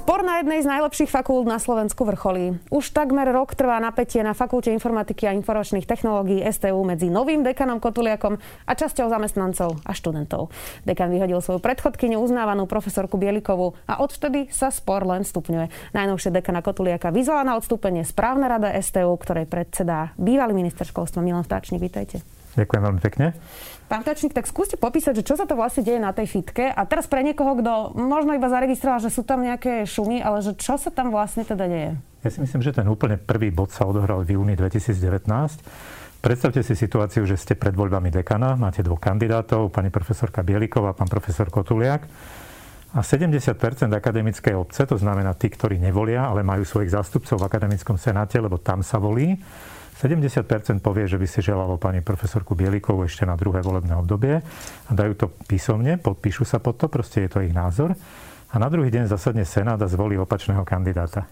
Spor na jednej z najlepších fakult na Slovensku vrcholí. Už takmer rok trvá napätie na Fakulte informatiky a informačných technológií STU medzi novým dekanom Kotuliakom a časťou zamestnancov a študentov. Dekan vyhodil svoju predchodkyňu, uznávanú profesorku Bielikovú a odvtedy sa spor len stupňuje. Najnovšie dekana Kotuliaka vyzvala na odstúpenie správna rada STU, ktorej predsedá bývalý minister školstva Milan Vtáčnik. Vítajte. Ďakujem veľmi pekne. Pán Tačník, tak skúste popísať, že čo sa to vlastne deje na tej fitke. A teraz pre niekoho, kto možno iba zaregistroval, že sú tam nejaké šumy, ale že čo sa tam vlastne teda deje? Ja si myslím, že ten úplne prvý bod sa odohral v júni 2019. Predstavte si situáciu, že ste pred voľbami dekana, máte dvoch kandidátov, pani profesorka Bieliková a pán profesor Kotuliak. A 70% akademickej obce, to znamená tí, ktorí nevolia, ale majú svojich zástupcov v akademickom senáte, lebo tam sa volí, 70% povie, že by si želalo pani profesorku Bielikovú ešte na druhé volebné obdobie a dajú to písomne, podpíšu sa pod to, proste je to ich názor. A na druhý deň zasadne Senát a zvolí opačného kandidáta.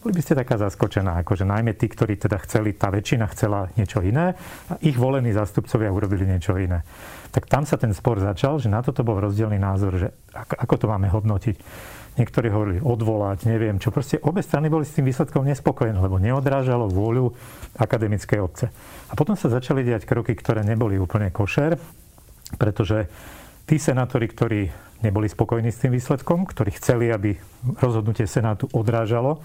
Boli by ste taká zaskočená, akože najmä tí, ktorí teda chceli, tá väčšina chcela niečo iné a ich volení zástupcovia urobili niečo iné. Tak tam sa ten spor začal, že na toto bol rozdielný názor, že ako, to máme hodnotiť Niektorí hovorili odvolať, neviem čo. Proste obe strany boli s tým výsledkom nespokojené, lebo neodrážalo vôľu akademickej obce. A potom sa začali diať kroky, ktoré neboli úplne košer, pretože tí senátori, ktorí neboli spokojní s tým výsledkom, ktorí chceli, aby rozhodnutie Senátu odrážalo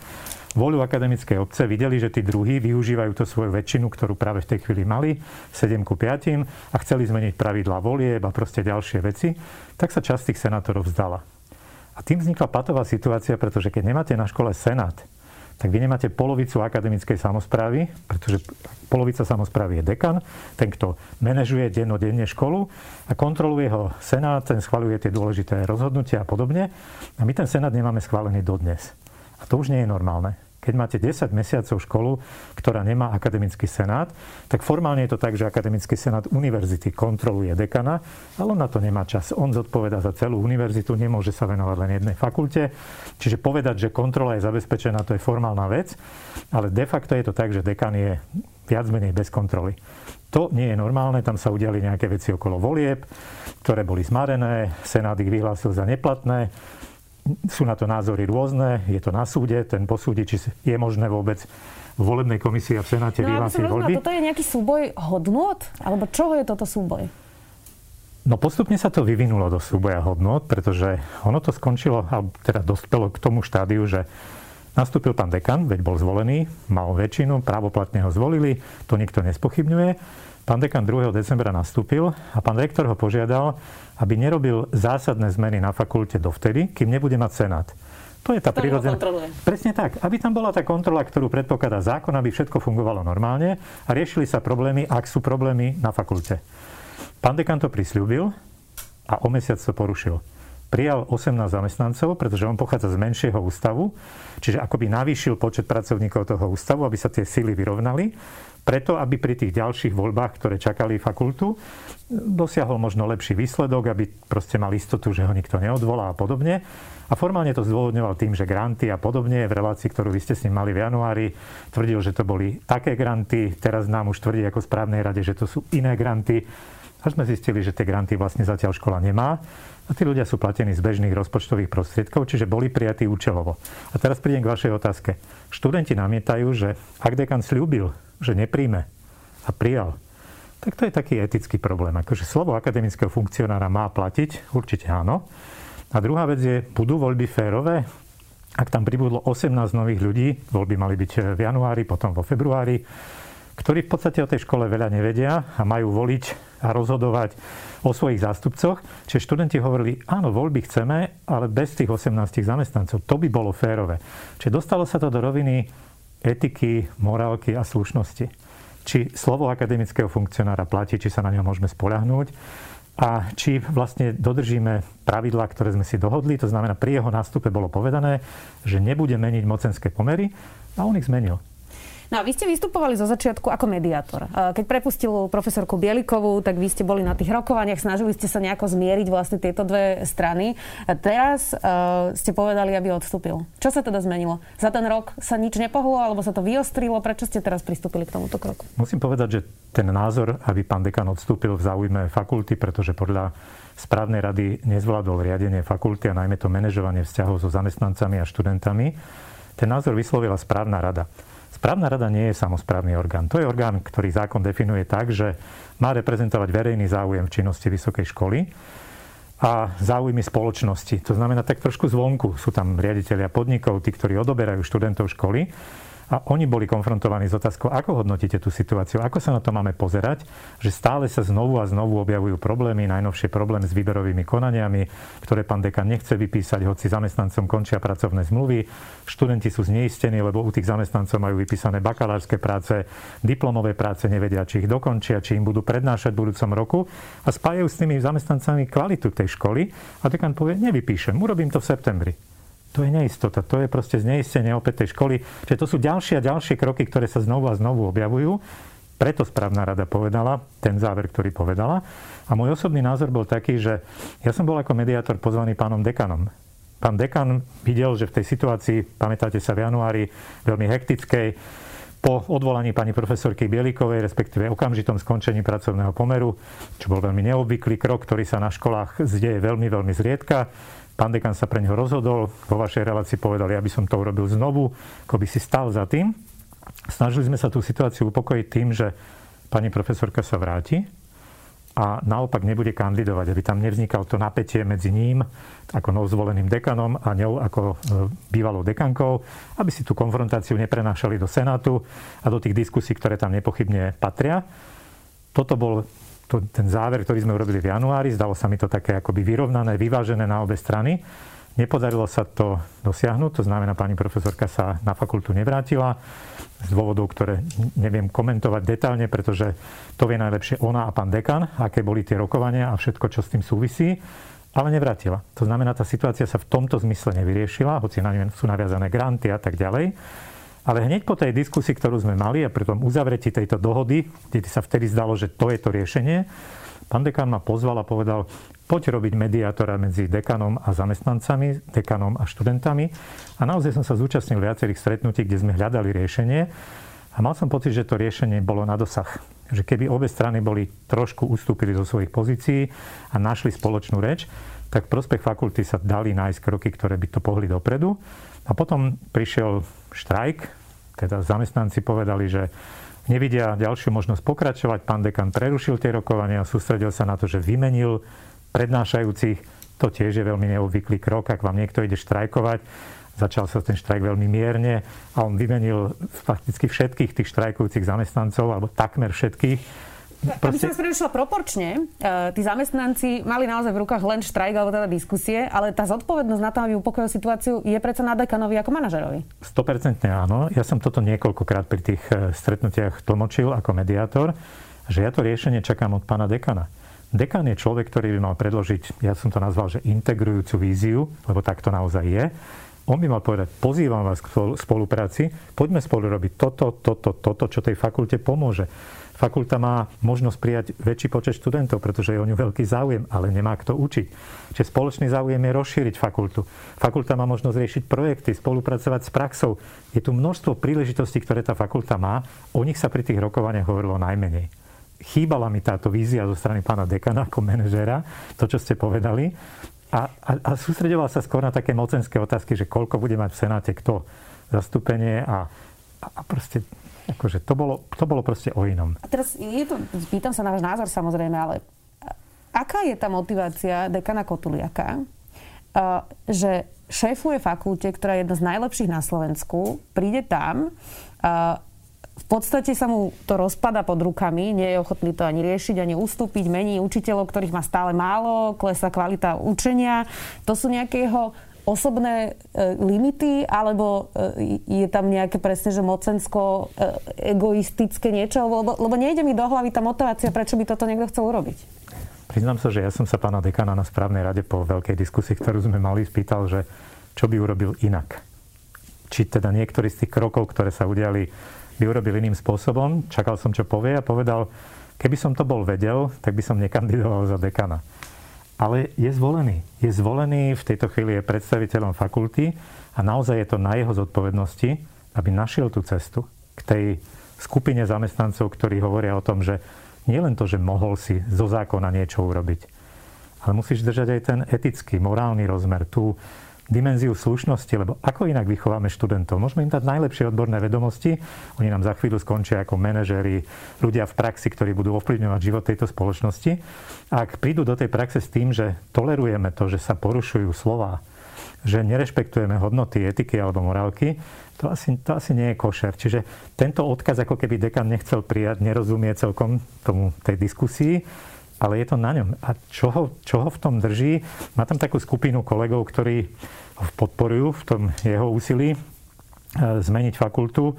voľu akademickej obce, videli, že tí druhí využívajú to svoju väčšinu, ktorú práve v tej chvíli mali, 7 ku 5, a chceli zmeniť pravidlá volieb a proste ďalšie veci, tak sa časť tých senátorov vzdala. A tým vznikla patová situácia, pretože keď nemáte na škole senát, tak vy nemáte polovicu akademickej samozprávy, pretože polovica samozprávy je dekan, ten, kto manažuje dennodenne školu a kontroluje ho senát, ten schvaluje tie dôležité rozhodnutia a podobne. A my ten senát nemáme schválený dodnes. A to už nie je normálne. Keď máte 10 mesiacov školu, ktorá nemá akademický senát, tak formálne je to tak, že akademický senát univerzity kontroluje dekana, ale on na to nemá čas. On zodpoveda za celú univerzitu, nemôže sa venovať len jednej fakulte. Čiže povedať, že kontrola je zabezpečená, to je formálna vec, ale de facto je to tak, že dekan je viac menej bez kontroly. To nie je normálne, tam sa udiali nejaké veci okolo volieb, ktoré boli zmarené, Senát ich vyhlásil za neplatné, sú na to názory rôzne, je to na súde, ten posúdi, či je možné vôbec volebnej komisii a v Senáte no, vyhlásiť voľby. Toto je nejaký súboj hodnot? Alebo čoho je toto súboj? No postupne sa to vyvinulo do súboja hodnot, pretože ono to skončilo, alebo teda dospelo k tomu štádiu, že nastúpil pán dekan, veď bol zvolený, mal väčšinu, právoplatne ho zvolili, to nikto nespochybňuje. Pán dekan 2. decembra nastúpil a pán rektor ho požiadal, aby nerobil zásadné zmeny na fakulte dovtedy, kým nebude mať senát. To je tá prirodzená... Presne tak. Aby tam bola tá kontrola, ktorú predpokladá zákon, aby všetko fungovalo normálne a riešili sa problémy, ak sú problémy na fakulte. Pán dekan to prislúbil a o mesiac to porušil. Prijal 18 zamestnancov, pretože on pochádza z menšieho ústavu, čiže akoby navýšil počet pracovníkov toho ústavu, aby sa tie sily vyrovnali preto, aby pri tých ďalších voľbách, ktoré čakali fakultu, dosiahol možno lepší výsledok, aby proste mal istotu, že ho nikto neodvolá a podobne. A formálne to zdôvodňoval tým, že granty a podobne v relácii, ktorú vy ste s ním mali v januári, tvrdil, že to boli také granty, teraz nám už tvrdí ako správnej rade, že to sú iné granty. Až sme zistili, že tie granty vlastne zatiaľ škola nemá. A tí ľudia sú platení z bežných rozpočtových prostriedkov, čiže boli prijatí účelovo. A teraz prídem k vašej otázke. Študenti namietajú, že ak dekan slúbil, že nepríjme a prijal, tak to je taký etický problém. Akože slovo akademického funkcionára má platiť, určite áno. A druhá vec je, budú voľby férové? Ak tam pribudlo 18 nových ľudí, voľby mali byť v januári, potom vo februári, ktorí v podstate o tej škole veľa nevedia a majú voliť a rozhodovať o svojich zástupcoch. Čiže študenti hovorili, áno, voľby chceme, ale bez tých 18 zamestnancov. To by bolo férové. Čiže dostalo sa to do roviny etiky, morálky a slušnosti. Či slovo akademického funkcionára platí, či sa na ňo môžeme spoľahnúť a či vlastne dodržíme pravidlá, ktoré sme si dohodli. To znamená, pri jeho nástupe bolo povedané, že nebude meniť mocenské pomery a on ich zmenil. No a vy ste vystupovali zo začiatku ako mediátor. Keď prepustil profesorku Bielikovú, tak vy ste boli na tých rokovaniach, snažili ste sa nejako zmieriť vlastne tieto dve strany. A teraz uh, ste povedali, aby odstúpil. Čo sa teda zmenilo? Za ten rok sa nič nepohlo, alebo sa to vyostrilo? Prečo ste teraz pristúpili k tomuto kroku? Musím povedať, že ten názor, aby pán dekan odstúpil v záujme fakulty, pretože podľa správnej rady nezvládol riadenie fakulty a najmä to manažovanie vzťahov so zamestnancami a študentami, ten názor vyslovila správna rada. Správna rada nie je samozprávny orgán. To je orgán, ktorý zákon definuje tak, že má reprezentovať verejný záujem v činnosti vysokej školy a záujmy spoločnosti. To znamená tak trošku zvonku. Sú tam riaditeľia podnikov, tí, ktorí odoberajú študentov školy a oni boli konfrontovaní s otázkou, ako hodnotíte tú situáciu, ako sa na to máme pozerať, že stále sa znovu a znovu objavujú problémy, najnovšie problém s výberovými konaniami, ktoré pán dekan nechce vypísať, hoci zamestnancom končia pracovné zmluvy. Študenti sú zneistení, lebo u tých zamestnancov majú vypísané bakalárske práce, diplomové práce, nevedia, či ich dokončia, či im budú prednášať v budúcom roku. A spájajú s tými zamestnancami kvalitu tej školy. A dekan povie, nevypíšem, urobím to v septembri to je neistota, to je proste zneistenie opäť tej školy. Čiže to sú ďalšie a ďalšie kroky, ktoré sa znovu a znovu objavujú. Preto správna rada povedala ten záver, ktorý povedala. A môj osobný názor bol taký, že ja som bol ako mediátor pozvaný pánom dekanom. Pán dekan videl, že v tej situácii, pamätáte sa v januári, veľmi hektickej, po odvolaní pani profesorky Bielikovej, respektíve okamžitom skončení pracovného pomeru, čo bol veľmi neobvyklý krok, ktorý sa na školách zdeje veľmi, veľmi zriedka, Pán dekan sa pre neho rozhodol, vo vašej relácii povedali, aby som to urobil znovu, ako by si stal za tým. Snažili sme sa tú situáciu upokojiť tým, že pani profesorka sa vráti a naopak nebude kandidovať, aby tam nevznikalo to napätie medzi ním ako novzvoleným dekanom a ňou ako e, bývalou dekankou, aby si tú konfrontáciu neprenášali do Senátu a do tých diskusí, ktoré tam nepochybne patria. Toto bol to, ten záver, ktorý sme urobili v januári, zdalo sa mi to také akoby vyrovnané, vyvážené na obe strany. Nepodarilo sa to dosiahnuť, to znamená, pani profesorka sa na fakultu nevrátila z dôvodov, ktoré neviem komentovať detálne, pretože to vie najlepšie ona a pán dekan, aké boli tie rokovania a všetko, čo s tým súvisí, ale nevrátila. To znamená, tá situácia sa v tomto zmysle nevyriešila, hoci na ňu sú naviazané granty a tak ďalej. Ale hneď po tej diskusii, ktorú sme mali a pri tom uzavretí tejto dohody, kde sa vtedy zdalo, že to je to riešenie, pán dekan ma pozval a povedal, poď robiť mediátora medzi dekanom a zamestnancami, dekanom a študentami. A naozaj som sa zúčastnil viacerých stretnutí, kde sme hľadali riešenie. A mal som pocit, že to riešenie bolo na dosah. Že keby obe strany boli trošku ustúpili zo svojich pozícií a našli spoločnú reč, tak prospech fakulty sa dali nájsť kroky, ktoré by to pohli dopredu. A potom prišiel štrajk, teda zamestnanci povedali, že nevidia ďalšiu možnosť pokračovať. Pán dekan prerušil tie rokovania a sústredil sa na to, že vymenil prednášajúcich. To tiež je veľmi neobvyklý krok, ak vám niekto ide štrajkovať. Začal sa ten štrajk veľmi mierne a on vymenil fakticky všetkých tých štrajkujúcich zamestnancov, alebo takmer všetkých. Aby som vás prerušila proporčne, uh, tí zamestnanci mali naozaj v rukách len štrajk alebo teda diskusie, ale tá zodpovednosť na to, aby upokojil situáciu, je predsa na dekanovi ako manažerovi. 100% áno. Ja som toto niekoľkokrát pri tých e, stretnutiach tlmočil ako mediátor, že ja to riešenie čakám od pána dekana. Dekan je človek, ktorý by mal predložiť, ja som to nazval, že integrujúcu víziu, lebo tak to naozaj je. On by mal povedať, pozývam vás k spolupráci, poďme spolu robiť toto, toto, toto, čo tej fakulte pomôže fakulta má možnosť prijať väčší počet študentov, pretože je o ňu veľký záujem, ale nemá kto učiť. Čiže spoločný záujem je rozšíriť fakultu. Fakulta má možnosť riešiť projekty, spolupracovať s praxou. Je tu množstvo príležitostí, ktoré tá fakulta má. O nich sa pri tých rokovaniach hovorilo najmenej. Chýbala mi táto vízia zo strany pána dekana ako manažéra, to, čo ste povedali. A, a, a sústredoval sa skôr na také mocenské otázky, že koľko bude mať v Senáte kto zastúpenie a, a, proste Akože to bolo, to bolo proste o inom. A teraz je to, pýtam sa na váš názor samozrejme, ale aká je tá motivácia dekana Kotuliaka, že šéfuje fakulte, ktorá je jedna z najlepších na Slovensku, príde tam, v podstate sa mu to rozpada pod rukami, nie je ochotný to ani riešiť, ani ustúpiť, mení učiteľov, ktorých má stále málo, klesá kvalita učenia. To sú nejaké jeho osobné e, limity, alebo e, je tam nejaké presne, že mocensko, e, egoistické niečo? Lebo, lebo nejde mi do hlavy tá motivácia, prečo by toto niekto chcel urobiť. Priznám sa, že ja som sa pána dekana na správnej rade po veľkej diskusii, ktorú sme mali, spýtal, že čo by urobil inak. Či teda niektorý z tých krokov, ktoré sa udiali, by urobil iným spôsobom. Čakal som, čo povie a povedal, keby som to bol vedel, tak by som nekandidoval za dekana. Ale je zvolený. Je zvolený, v tejto chvíli je predstaviteľom fakulty a naozaj je to na jeho zodpovednosti, aby našiel tú cestu k tej skupine zamestnancov, ktorí hovoria o tom, že nie len to, že mohol si zo zákona niečo urobiť, ale musíš držať aj ten etický, morálny rozmer, tú dimenziu slušnosti, lebo ako inak vychováme študentov? Môžeme im dať najlepšie odborné vedomosti, oni nám za chvíľu skončia ako manažéri, ľudia v praxi, ktorí budú ovplyvňovať život tejto spoločnosti. Ak prídu do tej praxe s tým, že tolerujeme to, že sa porušujú slova, že nerešpektujeme hodnoty, etiky alebo morálky, to asi, to asi nie je košer. Čiže tento odkaz, ako keby dekan nechcel prijať, nerozumie celkom tomu tej diskusii, ale je to na ňom. A čo ho, čo ho v tom drží? Má tam takú skupinu kolegov, ktorí ho podporujú v tom jeho úsilí e, zmeniť fakultu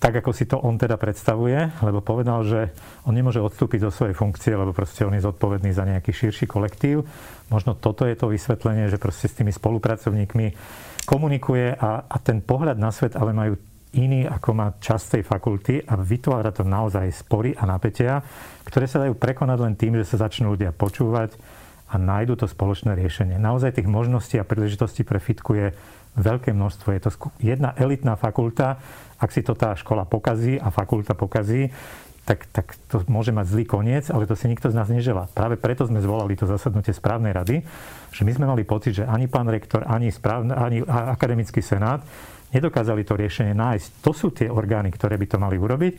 tak, ako si to on teda predstavuje, lebo povedal, že on nemôže odstúpiť zo svojej funkcie, lebo proste on je zodpovedný za nejaký širší kolektív. Možno toto je to vysvetlenie, že proste s tými spolupracovníkmi komunikuje a, a ten pohľad na svet ale majú iný, ako má časť tej fakulty a vytvára to naozaj spory a napätia, ktoré sa dajú prekonať len tým, že sa začnú ľudia počúvať a nájdu to spoločné riešenie. Naozaj tých možností a príležitostí pre fitku je veľké množstvo. Je to jedna elitná fakulta. Ak si to tá škola pokazí a fakulta pokazí, tak, tak to môže mať zlý koniec, ale to si nikto z nás neželá. Práve preto sme zvolali to zasadnutie správnej rady, že my sme mali pocit, že ani pán rektor, ani, správne, ani akademický senát nedokázali to riešenie nájsť. To sú tie orgány, ktoré by to mali urobiť.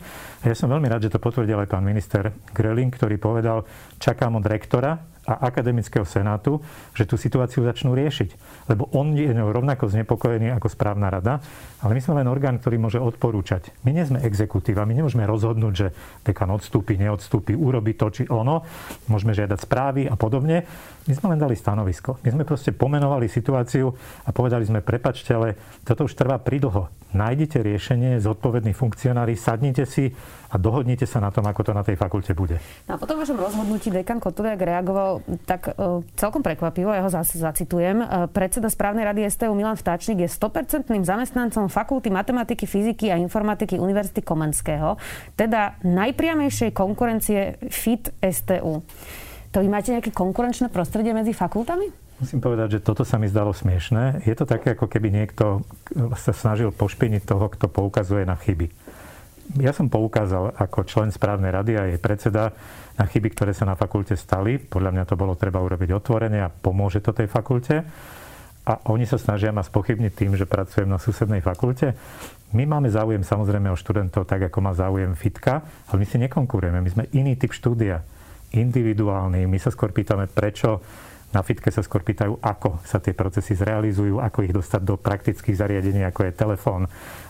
A ja som veľmi rád, že to potvrdil aj pán minister Greling, ktorý povedal, čakám od rektora, a akademického senátu, že tú situáciu začnú riešiť. Lebo on je rovnako znepokojený ako správna rada, ale my sme len orgán, ktorý môže odporúčať. My nie sme exekutíva, my nemôžeme rozhodnúť, že dekan odstúpi, neodstúpi, urobi to či ono. Môžeme žiadať správy a podobne. My sme len dali stanovisko. My sme proste pomenovali situáciu a povedali sme, prepačte, ale toto už trvá pridlho. Nájdite riešenie, zodpovední funkcionári, sadnite si a dohodnite sa na tom, ako to na tej fakulte bude. No a potom vašom rozhodnutí dekan Kotuliak reagoval tak uh, celkom prekvapivo, ja ho zase zacitujem. Uh, predseda správnej rady STU Milan Vtáčnik je 100% zamestnancom Fakulty matematiky, fyziky a informatiky Univerzity Komenského, teda najpriamejšej konkurencie FIT STU. To vy máte nejaké konkurenčné prostredie medzi fakultami? Musím povedať, že toto sa mi zdalo smiešné. Je to také, ako keby niekto sa snažil pošpiniť toho, kto poukazuje na chyby. Ja som poukázal ako člen správnej rady a jej predseda na chyby, ktoré sa na fakulte stali. Podľa mňa to bolo treba urobiť otvorene a pomôže to tej fakulte. A oni sa snažia ma spochybniť tým, že pracujem na susednej fakulte. My máme záujem samozrejme o študentov tak, ako má záujem FITka, ale my si nekonkurujeme. My sme iný typ štúdia, individuálny. My sa skôr pýtame, prečo na fitke sa skôr pýtajú, ako sa tie procesy zrealizujú, ako ich dostať do praktických zariadení, ako je telefón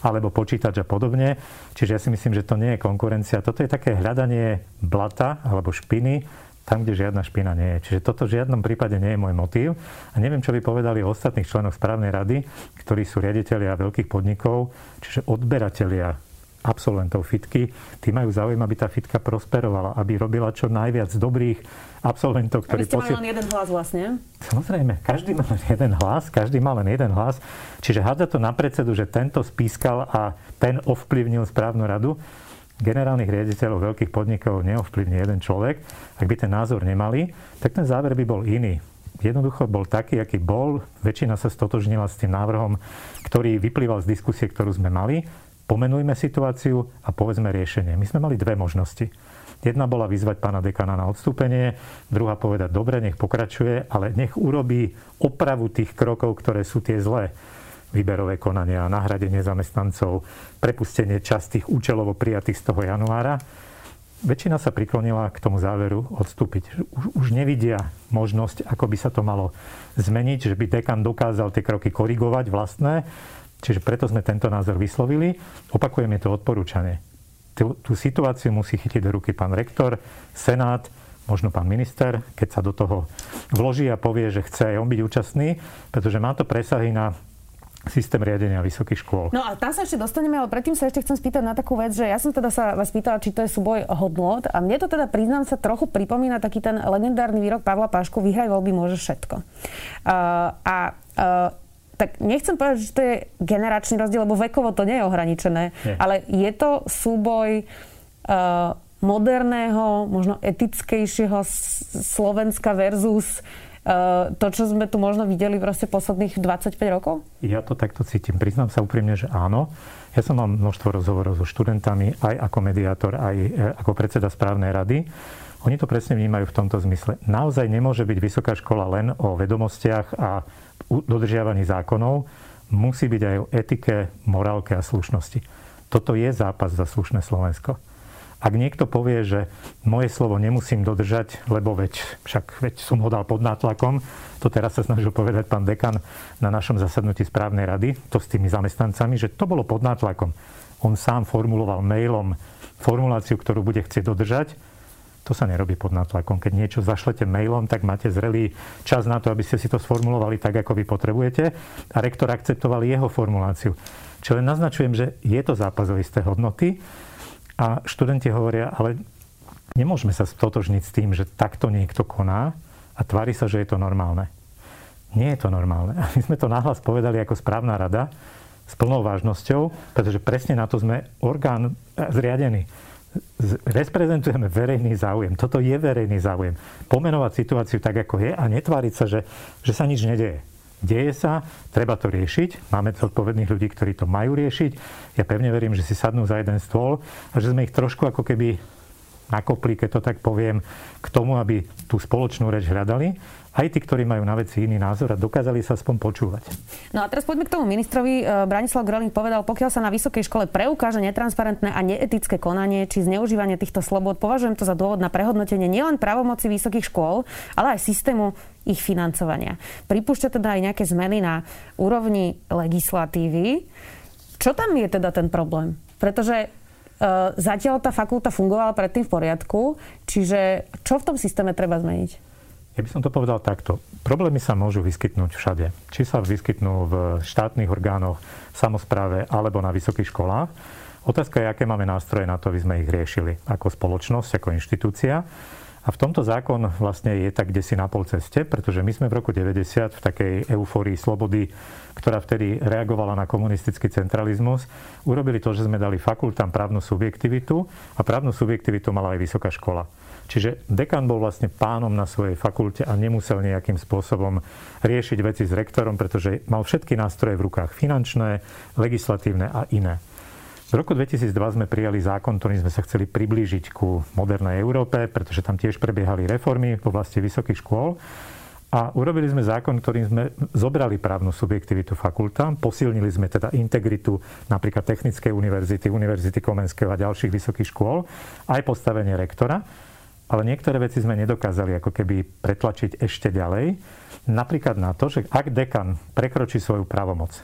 alebo počítač a podobne. Čiže ja si myslím, že to nie je konkurencia. Toto je také hľadanie blata alebo špiny tam, kde žiadna špina nie je. Čiže toto v žiadnom prípade nie je môj motív. A neviem, čo by povedali o ostatných členoch správnej rady, ktorí sú riaditeľia veľkých podnikov, čiže odberatelia absolventov fitky, tí majú záujem, aby tá fitka prosperovala, aby robila čo najviac dobrých absolventov, ktorí... Aby ste mali len jeden hlas vlastne? Samozrejme, každý má len jeden hlas, každý má len jeden hlas. Čiže hádza to na predsedu, že tento spískal a ten ovplyvnil správnu radu. Generálnych riaditeľov veľkých podnikov neovplyvní jeden človek. Ak by ten názor nemali, tak ten záver by bol iný jednoducho bol taký, aký bol. Väčšina sa stotožnila s tým návrhom, ktorý vyplýval z diskusie, ktorú sme mali pomenujme situáciu a povedzme riešenie. My sme mali dve možnosti. Jedna bola vyzvať pána dekana na odstúpenie, druhá povedať, dobre, nech pokračuje, ale nech urobí opravu tých krokov, ktoré sú tie zlé. Výberové konania, nahradenie zamestnancov, prepustenie častých účelovo prijatých z toho januára. Väčšina sa priklonila k tomu záveru odstúpiť. Už, už nevidia možnosť, ako by sa to malo zmeniť, že by dekan dokázal tie kroky korigovať vlastné, Čiže preto sme tento názor vyslovili. Opakujem, je to odporúčanie. Tú, tú situáciu musí chytiť do ruky pán rektor, senát, možno pán minister, keď sa do toho vloží a povie, že chce on byť účastný, pretože má to presahy na systém riadenia vysokých škôl. No a tam sa ešte dostaneme, ale predtým sa ešte chcem spýtať na takú vec, že ja som teda sa vás pýtala, či to je súboj hodnot a mne to teda priznám sa trochu pripomína taký ten legendárny výrok Pavla Pášku, vyhraj voľby môže všetko. Uh, a uh, tak nechcem povedať, že to je generačný rozdiel, lebo vekovo to nie je ohraničené, nie. ale je to súboj uh, moderného, možno etickejšieho Slovenska versus to, čo sme tu možno videli proste posledných 25 rokov? Ja to takto cítim. Priznám sa úprimne, že áno. Ja som mal množstvo rozhovorov so študentami, aj ako mediátor, aj e, ako predseda správnej rady. Oni to presne vnímajú v tomto zmysle. Naozaj nemôže byť vysoká škola len o vedomostiach a dodržiavaní zákonov. Musí byť aj o etike, morálke a slušnosti. Toto je zápas za slušné Slovensko. Ak niekto povie, že moje slovo nemusím dodržať, lebo veď, však veď som ho dal pod nátlakom, to teraz sa snažil povedať pán dekan na našom zasadnutí správnej rady, to s tými zamestnancami, že to bolo pod nátlakom. On sám formuloval mailom formuláciu, ktorú bude chcieť dodržať, to sa nerobí pod nátlakom. Keď niečo zašlete mailom, tak máte zrelý čas na to, aby ste si to sformulovali tak, ako vy potrebujete. A rektor akceptoval jeho formuláciu. Čo len naznačujem, že je to zápas o isté hodnoty a študenti hovoria, ale nemôžeme sa stotožniť s tým, že takto niekto koná a tvári sa, že je to normálne. Nie je to normálne. A my sme to nahlas povedali ako správna rada s plnou vážnosťou, pretože presne na to sme orgán zriadený. Reprezentujeme verejný záujem. Toto je verejný záujem. Pomenovať situáciu tak, ako je a netváriť sa, že, že sa nič nedeje. Deje sa, treba to riešiť. Máme zodpovedných ľudí, ktorí to majú riešiť. Ja pevne verím, že si sadnú za jeden stôl a že sme ich trošku ako keby nakopli, keď to tak poviem, k tomu, aby tú spoločnú reč hľadali aj tí, ktorí majú na veci iný názor a dokázali sa aspoň počúvať. No a teraz poďme k tomu ministrovi. E, Branislav Groling povedal, pokiaľ sa na vysokej škole preukáže netransparentné a neetické konanie či zneužívanie týchto slobod, považujem to za dôvod na prehodnotenie nielen pravomoci vysokých škôl, ale aj systému ich financovania. Pripúšťa teda aj nejaké zmeny na úrovni legislatívy. Čo tam je teda ten problém? Pretože zatiaľ tá fakulta fungovala predtým v poriadku, čiže čo v tom systéme treba zmeniť? Ja by som to povedal takto. Problémy sa môžu vyskytnúť všade. Či sa vyskytnú v štátnych orgánoch, samozpráve alebo na vysokých školách. Otázka je, aké máme nástroje na to, aby sme ich riešili ako spoločnosť, ako inštitúcia. A v tomto zákon vlastne je tak kde si na pol ceste, pretože my sme v roku 90 v takej eufórii slobody, ktorá vtedy reagovala na komunistický centralizmus, urobili to, že sme dali fakultám právnu subjektivitu a právnu subjektivitu mala aj vysoká škola. Čiže dekan bol vlastne pánom na svojej fakulte a nemusel nejakým spôsobom riešiť veci s rektorom, pretože mal všetky nástroje v rukách, finančné, legislatívne a iné. V roku 2002 sme prijali zákon, ktorým sme sa chceli priblížiť ku modernej Európe, pretože tam tiež prebiehali reformy v oblasti vysokých škôl. A urobili sme zákon, ktorým sme zobrali právnu subjektivitu fakultám, posilnili sme teda integritu napríklad Technickej univerzity, Univerzity Komenského a ďalších vysokých škôl, aj postavenie rektora ale niektoré veci sme nedokázali ako keby pretlačiť ešte ďalej. Napríklad na to, že ak dekan prekročí svoju právomoc,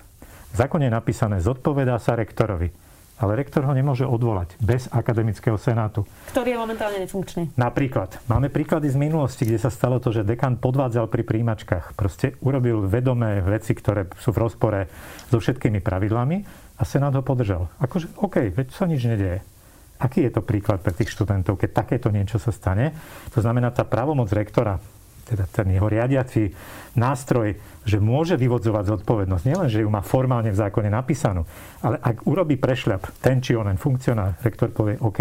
v zákone je napísané, zodpovedá sa rektorovi, ale rektor ho nemôže odvolať bez akademického senátu. Ktorý je momentálne nefunkčný. Napríklad. Máme príklady z minulosti, kde sa stalo to, že dekan podvádzal pri príjimačkách. Proste urobil vedomé veci, ktoré sú v rozpore so všetkými pravidlami a senát ho podržal. Akože, OK, veď sa nič nedieje. Aký je to príklad pre tých študentov, keď takéto niečo sa stane? To znamená, tá pravomoc rektora, teda ten jeho riadiaci nástroj, že môže vyvodzovať zodpovednosť. Nielen, že ju má formálne v zákone napísanú, ale ak urobí prešľap ten či onen funkcionár, rektor povie OK,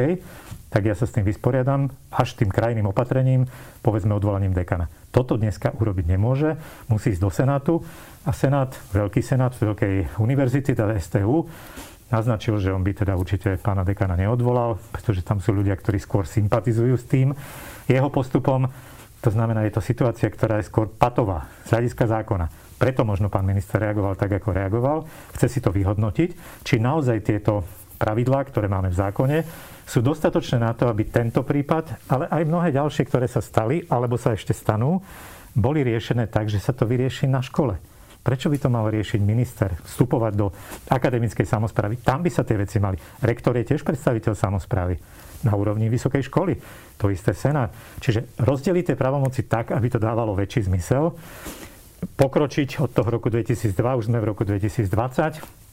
tak ja sa s tým vysporiadam až tým krajným opatrením, povedzme odvolaním dekana. Toto dneska urobiť nemôže, musí ísť do Senátu a Senát, veľký Senát Veľkej univerzity, teda STU, naznačil, že on by teda určite pána dekana neodvolal, pretože tam sú ľudia, ktorí skôr sympatizujú s tým jeho postupom. To znamená, je to situácia, ktorá je skôr patová z hľadiska zákona. Preto možno pán minister reagoval tak, ako reagoval. Chce si to vyhodnotiť, či naozaj tieto pravidlá, ktoré máme v zákone, sú dostatočné na to, aby tento prípad, ale aj mnohé ďalšie, ktoré sa stali alebo sa ešte stanú, boli riešené tak, že sa to vyrieši na škole. Prečo by to mal riešiť minister? Vstupovať do akademickej samozprávy? Tam by sa tie veci mali. Rektor je tiež predstaviteľ samozprávy na úrovni vysokej školy. To isté senát. Čiže rozdeliť tie pravomoci tak, aby to dávalo väčší zmysel. Pokročiť od toho roku 2002, už sme v roku 2020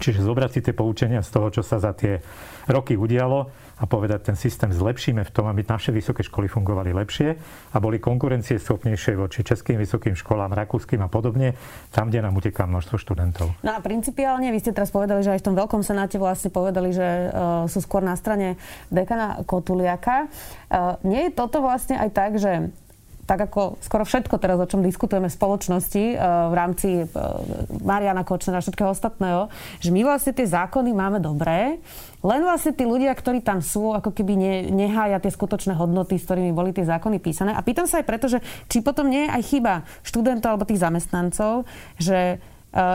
Čiže zobrať si tie poučenia z toho, čo sa za tie roky udialo a povedať, ten systém zlepšíme v tom, aby naše vysoké školy fungovali lepšie a boli konkurencieschopnejšie voči českým vysokým školám, rakúskym a podobne, tam, kde nám uteká množstvo študentov. No a principiálne, vy ste teraz povedali, že aj v tom veľkom senáte vlastne povedali, že uh, sú skôr na strane dekana Kotuliaka. Uh, nie je toto vlastne aj tak, že tak ako skoro všetko teraz, o čom diskutujeme v spoločnosti e, v rámci e, Mariana Kočnera a všetkého ostatného, že my vlastne tie zákony máme dobré, len vlastne tí ľudia, ktorí tam sú, ako keby ne, nehája tie skutočné hodnoty, s ktorými boli tie zákony písané. A pýtam sa aj preto, že či potom nie je aj chyba študentov alebo tých zamestnancov, že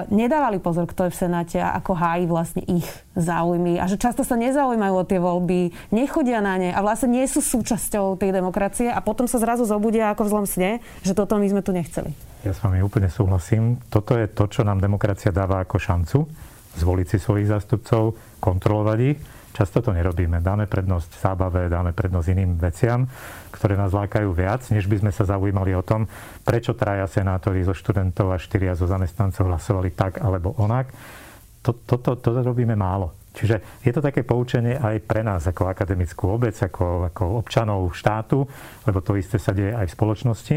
nedávali pozor, kto je v Senáte a ako hájí vlastne ich záujmy a že často sa nezaujímajú o tie voľby, nechodia na ne a vlastne nie sú súčasťou tej demokracie a potom sa zrazu zobudia ako v zlom sne, že toto my sme tu nechceli. Ja s vami úplne súhlasím. Toto je to, čo nám demokracia dáva ako šancu zvoliť si svojich zástupcov, kontrolovať ich Často to nerobíme. Dáme prednosť zábave, dáme prednosť iným veciam, ktoré nás lákajú viac, než by sme sa zaujímali o tom, prečo traja senátori zo študentov a štyria zo zamestnancov hlasovali tak alebo onak. Toto to, to, to robíme málo. Čiže je to také poučenie aj pre nás ako akademickú obec, ako, ako občanov štátu, lebo to isté sa deje aj v spoločnosti,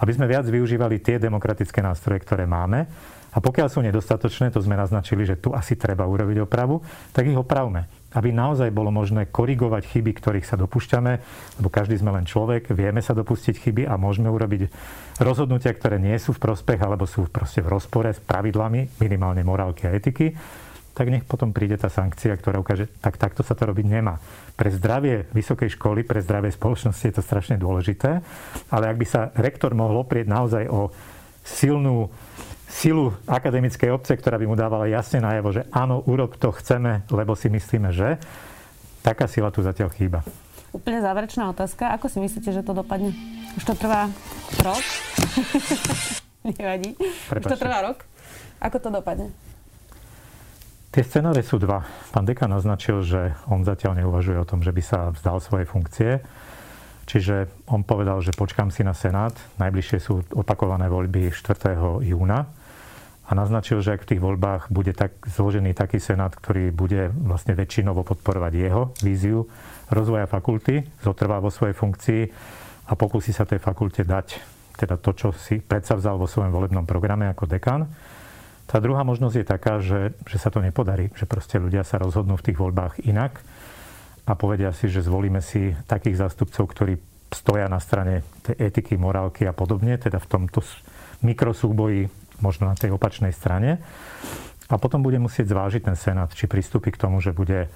aby sme viac využívali tie demokratické nástroje, ktoré máme. A pokiaľ sú nedostatočné, to sme naznačili, že tu asi treba urobiť opravu, tak ich opravme aby naozaj bolo možné korigovať chyby, ktorých sa dopúšťame, lebo každý sme len človek, vieme sa dopustiť chyby a môžeme urobiť rozhodnutia, ktoré nie sú v prospech alebo sú proste v rozpore s pravidlami minimálne morálky a etiky, tak nech potom príde tá sankcia, ktorá ukáže, tak takto sa to robiť nemá. Pre zdravie vysokej školy, pre zdravie spoločnosti je to strašne dôležité, ale ak by sa rektor mohol oprieť naozaj o silnú silu akademickej obce, ktorá by mu dávala jasne najavo, že áno, urob to chceme, lebo si myslíme, že taká sila tu zatiaľ chýba. Úplne záverečná otázka. Ako si myslíte, že to dopadne? Už to trvá rok? Nevadí. Prepačte. Už to trvá rok? Ako to dopadne? Tie scenáre sú dva. Pán Deka naznačil, že on zatiaľ neuvažuje o tom, že by sa vzdal svoje funkcie. Čiže on povedal, že počkám si na Senát. Najbližšie sú opakované voľby 4. júna a naznačil, že ak v tých voľbách bude tak zložený taký senát, ktorý bude vlastne väčšinovo podporovať jeho víziu rozvoja fakulty, zotrvá vo svojej funkcii a pokusí sa tej fakulte dať teda to, čo si predsavzal vo svojom volebnom programe ako dekan. Tá druhá možnosť je taká, že, že sa to nepodarí, že proste ľudia sa rozhodnú v tých voľbách inak a povedia si, že zvolíme si takých zástupcov, ktorí stoja na strane tej etiky, morálky a podobne, teda v tomto mikrosúboji možno na tej opačnej strane. A potom bude musieť zvážiť ten Senát, či pristúpi k tomu, že bude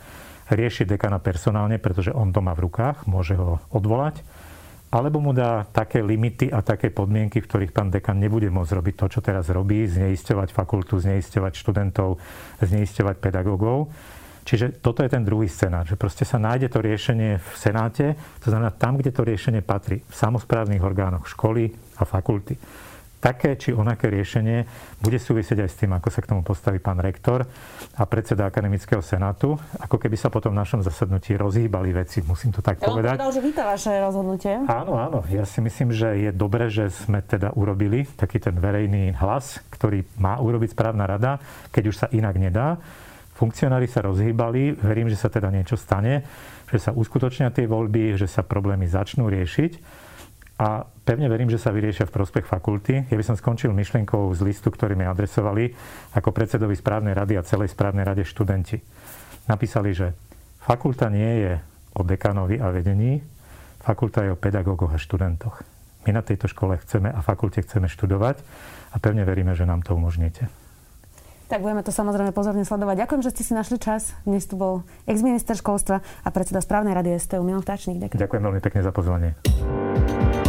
riešiť dekana personálne, pretože on to má v rukách, môže ho odvolať, alebo mu dá také limity a také podmienky, v ktorých pán dekan nebude môcť robiť to, čo teraz robí, zneisťovať fakultu, zneisťovať študentov, zneisťovať pedagógov. Čiže toto je ten druhý scenár, že proste sa nájde to riešenie v Senáte, to znamená tam, kde to riešenie patrí, v samozprávnych orgánoch školy a fakulty také či onaké riešenie bude súvisieť aj s tým, ako sa k tomu postaví pán rektor a predseda Akademického senátu, ako keby sa potom v našom zasadnutí rozhýbali veci, musím to tak ja povedať. Ja že víta vaše rozhodnutie. Áno, áno. Ja si myslím, že je dobré, že sme teda urobili taký ten verejný hlas, ktorý má urobiť správna rada, keď už sa inak nedá. Funkcionári sa rozhýbali, verím, že sa teda niečo stane, že sa uskutočnia tie voľby, že sa problémy začnú riešiť a pevne verím, že sa vyriešia v prospech fakulty. Ja by som skončil myšlienkou z listu, ktorý mi adresovali ako predsedovi správnej rady a celej správnej rade študenti. Napísali, že fakulta nie je o dekanovi a vedení, fakulta je o pedagógoch a študentoch. My na tejto škole chceme a fakulte chceme študovať a pevne veríme, že nám to umožníte. Tak budeme to samozrejme pozorne sledovať. Ďakujem, že ste si našli čas. Dnes tu bol ex-minister školstva a predseda správnej rady STU Milan Vtáčnik. Ďakujem. Ďakujem veľmi pekne za pozvanie.